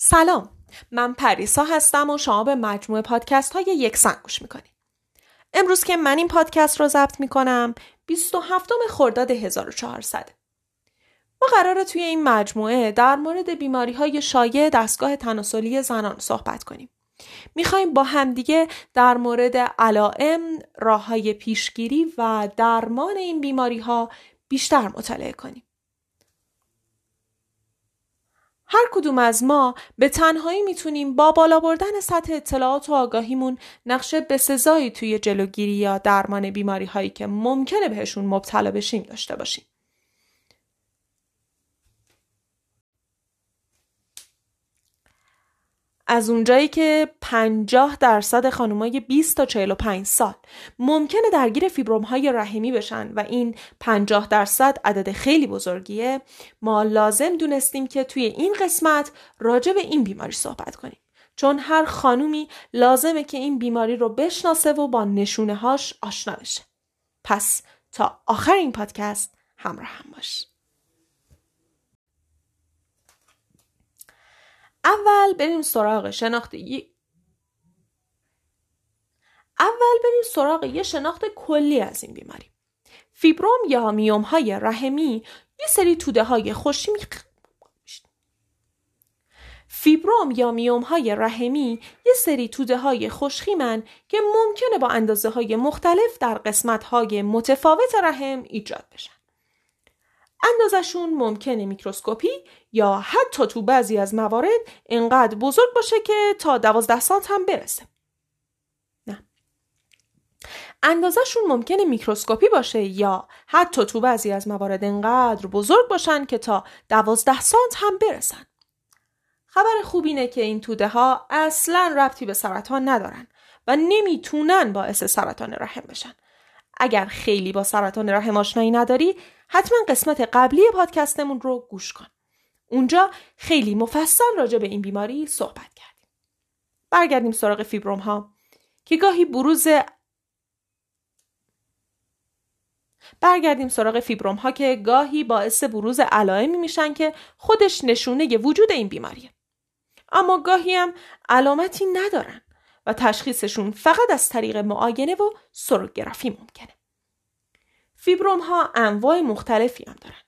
سلام. من پریسا هستم و شما به مجموعه پادکست های یک سنگ گوش می‌کنید. امروز که من این پادکست رو ضبط می‌کنم 27 خرداد 1400 ما قراره توی این مجموعه در مورد بیماری های شایع دستگاه تناسلی زنان صحبت کنیم. می‌خوایم با همدیگه در مورد علائم، راه های پیشگیری و درمان این بیماری ها بیشتر مطالعه کنیم. هر کدوم از ما به تنهایی می‌تونیم با بالا بردن سطح اطلاعات و آگاهیمون نقشه بسزایی توی جلوگیری یا درمان بیماری هایی که ممکنه بهشون مبتلا بشیم داشته باشیم. از اونجایی که 50 درصد خانمای 20 تا 45 سال ممکنه درگیر فیبروم های رحمی بشن و این 50 درصد عدد خیلی بزرگیه ما لازم دونستیم که توی این قسمت راجع به این بیماری صحبت کنیم. چون هر خانومی لازمه که این بیماری رو بشناسه و با نشونه هاش آشنا بشه. پس تا آخر این پادکست همراه هم باش. اول بریم سراغ شناخت اول بریم سراغ یه شناخت کلی از این بیماری فیبروم یا میوم های رحمی یه سری توده های خوشی می... فیبروم یا میوم های رحمی یه سری توده های خوشخیمن که ممکنه با اندازه های مختلف در قسمت های متفاوت رحم ایجاد بشن. اندازشون ممکنه میکروسکوپی یا حتی تو بعضی از موارد انقدر بزرگ باشه که تا دوازده سانت هم برسه. نه. اندازشون ممکنه میکروسکوپی باشه یا حتی تو بعضی از موارد انقدر بزرگ باشن که تا دوازده سانت هم برسن. خبر خوب اینه که این توده ها اصلا ربطی به سرطان ندارن و نمی‌تونن باعث سرطان رحم بشن. اگر خیلی با سرطان رحم آشنایی نداری حتما قسمت قبلی پادکستمون رو گوش کن. اونجا خیلی مفصل راجع به این بیماری صحبت کردیم. برگردیم سراغ فیبروم ها که گاهی بروز برگردیم سراغ فیبروم ها که گاهی باعث بروز علائمی میشن که خودش نشونه وجود این بیماریه. اما گاهی هم علامتی ندارن و تشخیصشون فقط از طریق معاینه و سروگرافی ممکنه. فیبروم ها انواع مختلفی هم دارن.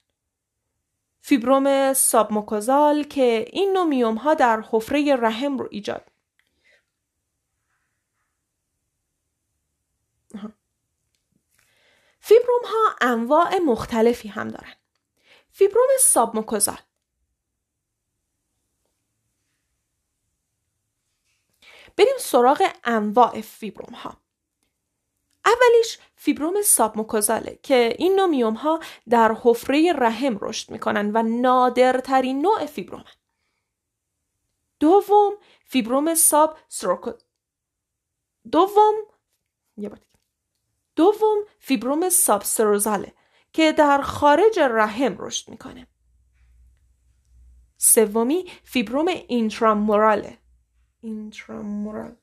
فیبروم سابموکوزال که این نوع ها در حفره رحم رو ایجاد فیبروم ها انواع مختلفی هم دارن. فیبروم سابموکوزال بریم سراغ انواع فیبروم ها. اولیش فیبروم سابموکوزاله که این نوع ها در حفره رحم رشد می‌کنن و نادرترین نوع فیبروم دوم فیبروم ساب سروکو دوم دوم فیبروم ساب سروزاله که در خارج رحم رشد می‌کنه. سومی فیبروم اینتراموراله اینترامورال.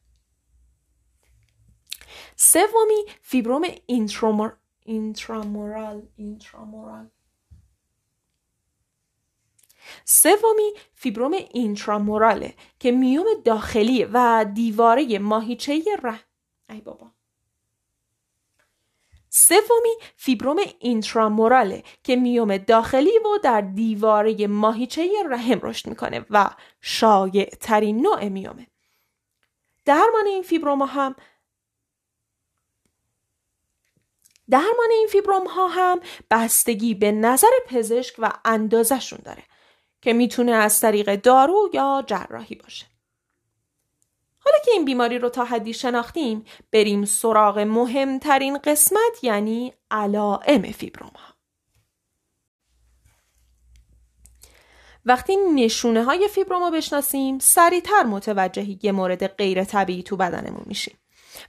سومی فیبروم اینترامور اینترامورال اینترامورال سومی فیبروم اینتراموراله که میوم داخلی و دیواره ماهیچه ره ای بابا سومی فیبروم اینتراموراله که میوم داخلی و در دیواره ماهیچه رحم رشد می‌کنه و شایع ترین نوع میومه. درمان این فیبروم هم درمان این فیبروم ها هم بستگی به نظر پزشک و اندازشون داره که می‌تونه از طریق دارو یا جراحی باشه. حالا که این بیماری رو تا حدی شناختیم بریم سراغ مهمترین قسمت یعنی علائم فیبروم ها. وقتی نشونه های فیبروم رو بشناسیم سریعتر متوجه یه مورد غیر طبیعی تو بدنمون میشیم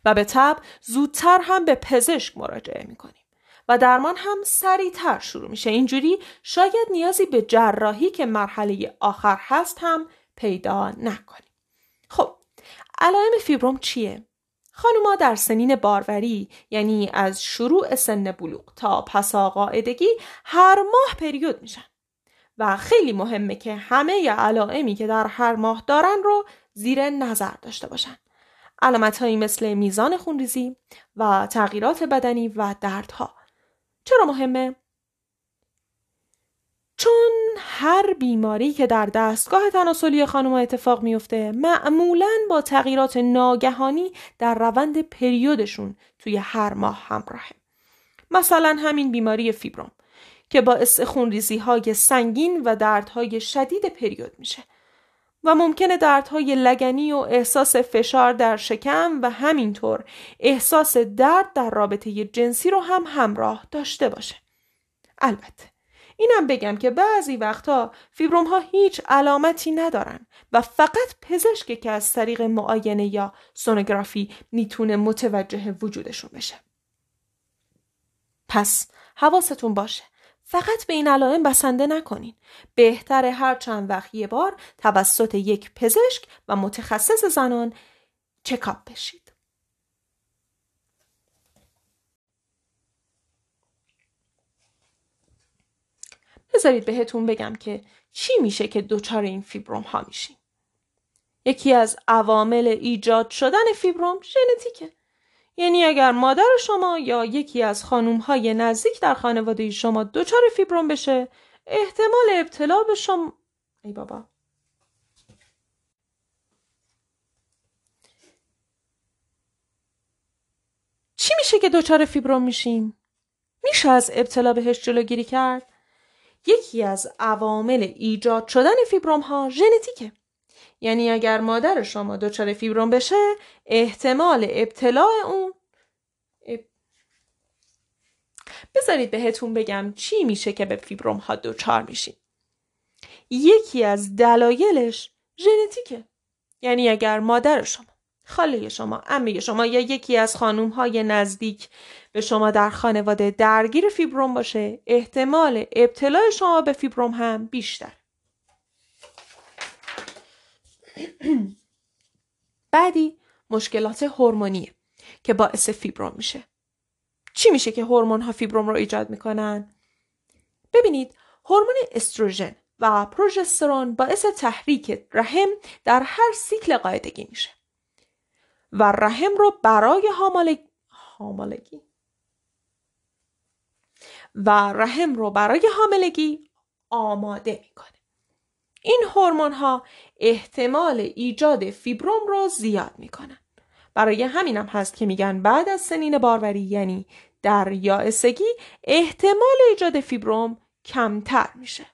و به تب زودتر هم به پزشک مراجعه می‌کنیم و درمان هم سریعتر شروع میشه اینجوری شاید نیازی به جراحی که مرحله آخر هست هم پیدا نکنیم خب علائم فیبروم چیه؟ خانوما در سنین باروری یعنی از شروع سن بلوغ تا پسا قاعدگی هر ماه پریود میشن و خیلی مهمه که همه علائمی که در هر ماه دارن رو زیر نظر داشته باشن. علامت هایی مثل میزان خونریزی و تغییرات بدنی و دردها. چرا مهمه؟ چون هر بیماری که در دستگاه تناسلی خانم اتفاق میفته معمولا با تغییرات ناگهانی در روند پریودشون توی هر ماه همراهه. مثلا همین بیماری فیبروم که باعث خونریزی های سنگین و دردهای شدید پریود میشه و ممکنه دردهای لگنی و احساس فشار در شکم و همینطور احساس درد در رابطه جنسی رو هم همراه داشته باشه. البته اینم بگم که بعضی وقتا فیبروم ها هیچ علامتی ندارن و فقط پزشکی که از طریق معاینه یا سونوگرافی می‌تونه متوجه وجودشون بشه. پس حواستون باشه فقط به این علائم بسنده نکنین. بهتر هر چند وقت یه بار توسط یک پزشک و متخصص زنان چکاپ بشید. بذارید بهتون بگم که چی میشه که دچار این فیبروم ها میشین. یکی از عوامل ایجاد شدن فیبروم ژنتیکه. یعنی اگر مادر شما یا یکی از خانوم های نزدیک در خانواده شما دچار فیبروم بشه احتمال ابتلا به شما ای بابا چی میشه که دچار فیبروم میشیم؟ میشه از ابتلا بهش جلوگیری کرد؟ یکی از عوامل ایجاد شدن فیبروم ها ژنتیکه. یعنی اگر مادر شما دچار فیبروم بشه احتمال ابتلاع اون بذارید بهتون بگم چی میشه که به فیبروم ها دچار میشین یکی از دلایلش ژنتیکه. یعنی اگر مادر شما خاله شما امه شما یا یکی از خانوم های نزدیک به شما در خانواده درگیر فیبروم باشه احتمال ابتلاع شما به فیبروم هم بیشتر. بعدی مشکلات هورمونی که باعث فیبروم میشه. چی میشه که هورمون ها فیبروم رو ایجاد می‌کنن؟ ببینید هورمون استروژن و پروژسترون باعث تحریک رحم در هر سیکل قاعدگی میشه و رحم رو برای حاملگی. و رحم رو برای حاملگی آماده می‌کنه. این هورمون ها احتمال ایجاد فیبروم رو زیاد می‌کنن. برای همینم هست که میگن بعد از سنین باروری یعنی در یائسگی احتمال ایجاد فیبروم کمتر میشه.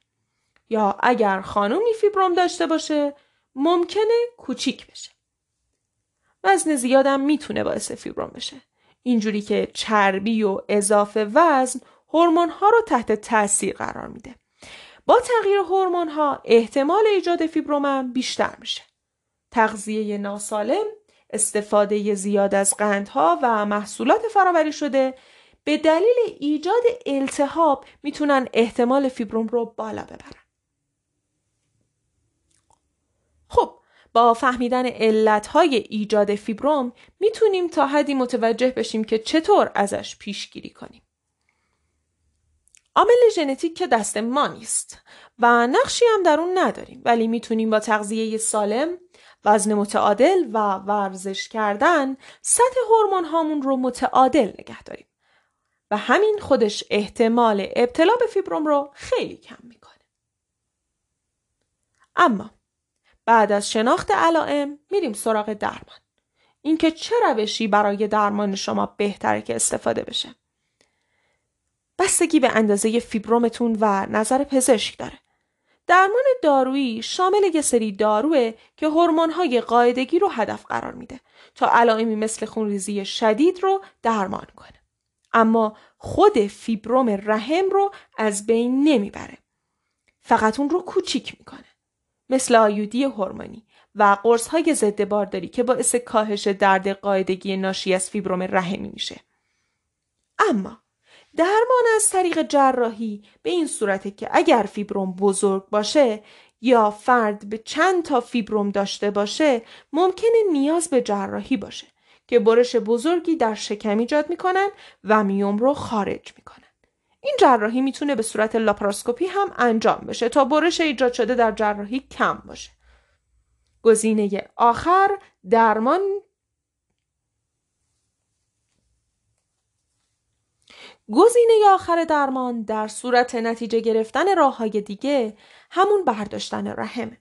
یا اگر خانومی فیبروم داشته باشه ممکنه کوچیک بشه. وزن زیادم می‌تونه باعث فیبروم بشه. اینجوری که چربی و اضافه وزن هورمون ها رو تحت تاثیر قرار میده. با تغییر هورمون ها احتمال ایجاد فیبروم هم بیشتر میشه تغذیه ناسالم استفاده زیاد از قندها و محصولات فراوری شده به دلیل ایجاد التهاب می‌تونن احتمال فیبروم رو بالا ببرن. خب با فهمیدن علتهای ایجاد فیبروم می‌تونیم تا حدی متوجه بشیم که چطور ازش پیشگیری کنیم. عامل ژنتیک که دست ما نیست و نقشی هم در اون نداریم ولی می‌تونیم با تغذیه سالم وزن متعادل و ورزش کردن سطح هورمون هامون رو متعادل نگه داریم و همین خودش احتمال ابتلا به فیبروم رو خیلی کم می‌کنه. اما بعد از شناخت علائم میریم سراغ درمان. اینکه چه روشی برای درمان شما بهتره که استفاده بشه. بستگی به اندازه فیبرومتون و نظر پزشک داره. درمان دارویی شامل یه سری داروه که هورمون‌های قاعدگی رو هدف قرار میده تا علائمی مثل خونریزی شدید رو درمان کنه. اما خود فیبروم رحم رو از بین نمی‌بره. فقط اون رو کوچیک می‌کنه. مثل آیودی هورمونی و قرص های ضد بارداری که باعث کاهش درد قاعدگی ناشی از فیبروم رحمی میشه. اما درمان از طریق جراحی به این صورته که اگر فیبروم بزرگ باشه یا فرد به چند تا فیبروم داشته باشه ممکنه نیاز به جراحی باشه که برش بزرگی در شکم ایجاد می‌کنن و میوم رو خارج می‌کنن. این جراحی می‌تونه به صورت لاپاراسکوپی هم انجام بشه تا برش ایجاد شده در جراحی کم باشه. گزینه آخر درمان گزینه آخر درمان در صورت نتیجه گرفتن راه های دیگه همون برداشتن رحمه.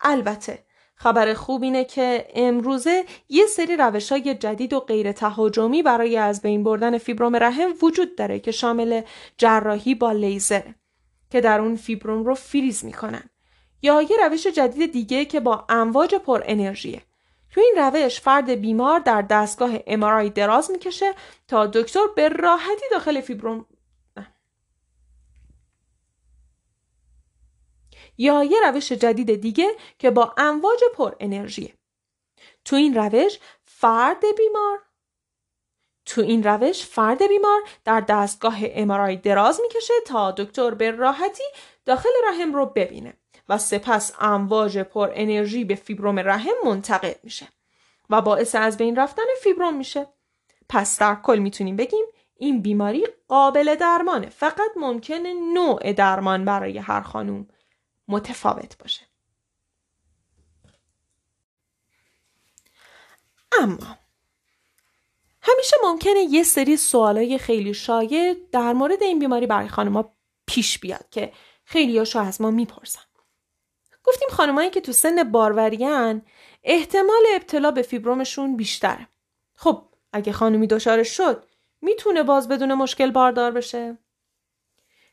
البته خبر خوب اینه که امروزه یه سری روش های جدید و غیر تهاجمی برای از بین بردن فیبروم رحم وجود داره که شامل جراحی با لیزر که در اون فیبروم رو فریز می‌کنن یا یه روش جدید دیگه که با امواج پر انرژیه تو این روش فرد بیمار در دستگاه امارای دراز می‌کشه تا دکتر به راحتی داخل فیبروم یا یه روش جدید دیگه که با امواج پر انرژیه. تو این روش فرد بیمار تو این روش فرد بیمار در دستگاه امارای دراز می‌کشه تا دکتر به راحتی داخل رحم رو ببینه و سپس امواج پر انرژی به فیبروم رحم منتقل میشه و باعث از بین رفتن فیبروم میشه. پس در کل می‌تونیم بگیم این بیماری قابل درمانه. فقط ممکنه نوع درمان برای هر خانوم متفاوت باشه. اما همیشه ممکنه یه سری سوالای خیلی شایع در مورد این بیماری برای خانمها پیش بیاد که خیلی از ما می‌پرسن. گفتیم خانمایی که تو سن باروریان احتمال ابتلا به فیبرومشون بیشتره. خب اگه خانمی دچارش شد می‌تونه باز بدون مشکل باردار بشه؟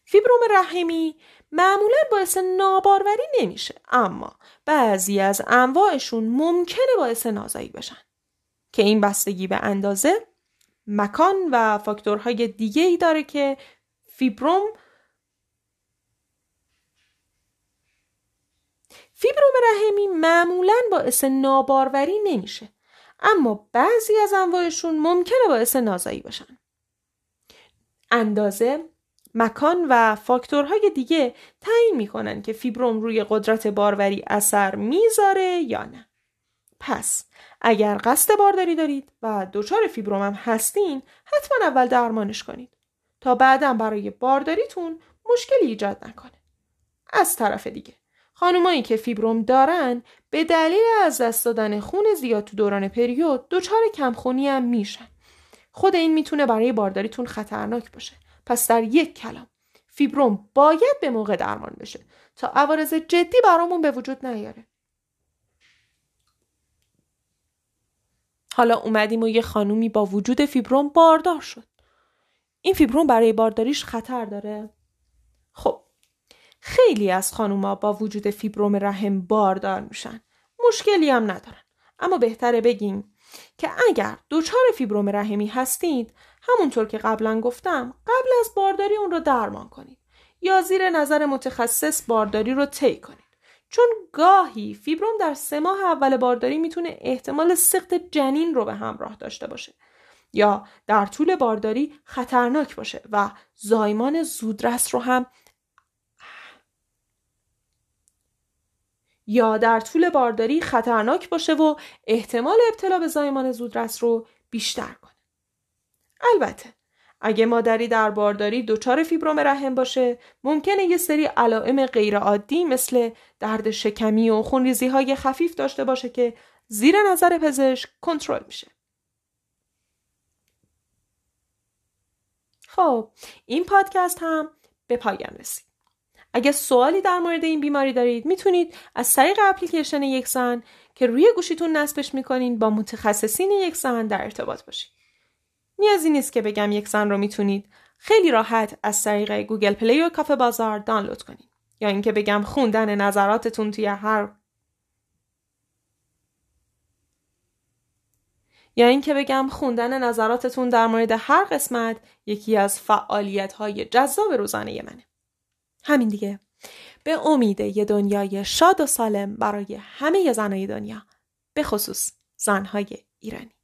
فیبروم رحمی معمولا باعث ناباروری نمیشه اما بعضی از انواعشون ممکنه باعث نازایی بشن. که این بستگی به اندازه مکان و فاکتورهای دیگه ای داره که فیبروم فیبروم رحمی معمولا باعث ناباروری نمیشه اما بعضی از انواعشون ممکنه باعث نازایی باشن اندازه مکان و فاکتورهای دیگه تعیین می‌کنن که فیبروم روی قدرت باروری اثر می‌ذاره یا نه. پس اگر قصد بارداری دارید و دچار فیبروم هم هستین حتما اول درمانش کنید تا بعدا برای بارداریتون مشکلی ایجاد نکنه. از طرف دیگه خانمایی که فیبروم دارن به دلیل از دست دادن خون زیاد تو دوران پریود دچار کمخونی هم میشن. خود این می‌تونه برای بارداریتون خطرناک باشه. پس در یک کلام فیبروم باید به موقع درمان بشه تا عوارض جدی برامون به وجود نیاره حالا اومدیم و یه خانومی با وجود فیبروم باردار شد این فیبروم برای بارداریش خطر داره خیلی از خانوما با وجود فیبروم رحم باردار میشن. مشکلی هم ندارن. اما بهتره بگیم که اگر دچار فیبروم رحمی هستید همونطور که قبلا گفتم قبل از بارداری اون رو درمان کنید یا زیر نظر متخصص بارداری رو طی کنید. چون گاهی فیبروم در سه ماه اول بارداری می‌تونه احتمال سقط جنین رو به همراه داشته باشه یا در طول بارداری خطرناک باشه و زایمان زودرس رو هم یا در طول بارداری خطرناک باشه و احتمال ابتلا به زایمان زودرس رو بیشتر کنه. البته اگه مادری در بارداری دچار فیبروم رحم باشه ممکنه یه سری علائم غیرعادی مثل درد شکمی و خونریزی های خفیف داشته باشه که زیر نظر پزشک کنترل میشه. خب این پادکست هم به پایان رسید. اگه سوالی در مورد این بیماری دارید می‌تونید از طریق اپلیکیشن یک زن که روی گوشیتون نصبش می‌کنین با متخصصین یک زن در ارتباط باشید. نیازی نیست که بگم یک زن رو می‌تونید خیلی راحت از طریق گوگل پلی و کافه بازار دانلود کنید یا اینکه بگم خوندن نظراتتون توی هر یا اینکه بگم خوندن نظراتتون در مورد هر قسمت یکی از فعالیت های جذاب روزانه منه. همین دیگه. به امید یه دنیای شاد و سالم برای همه زنهای دنیا. به خصوص زنهای ایرانی.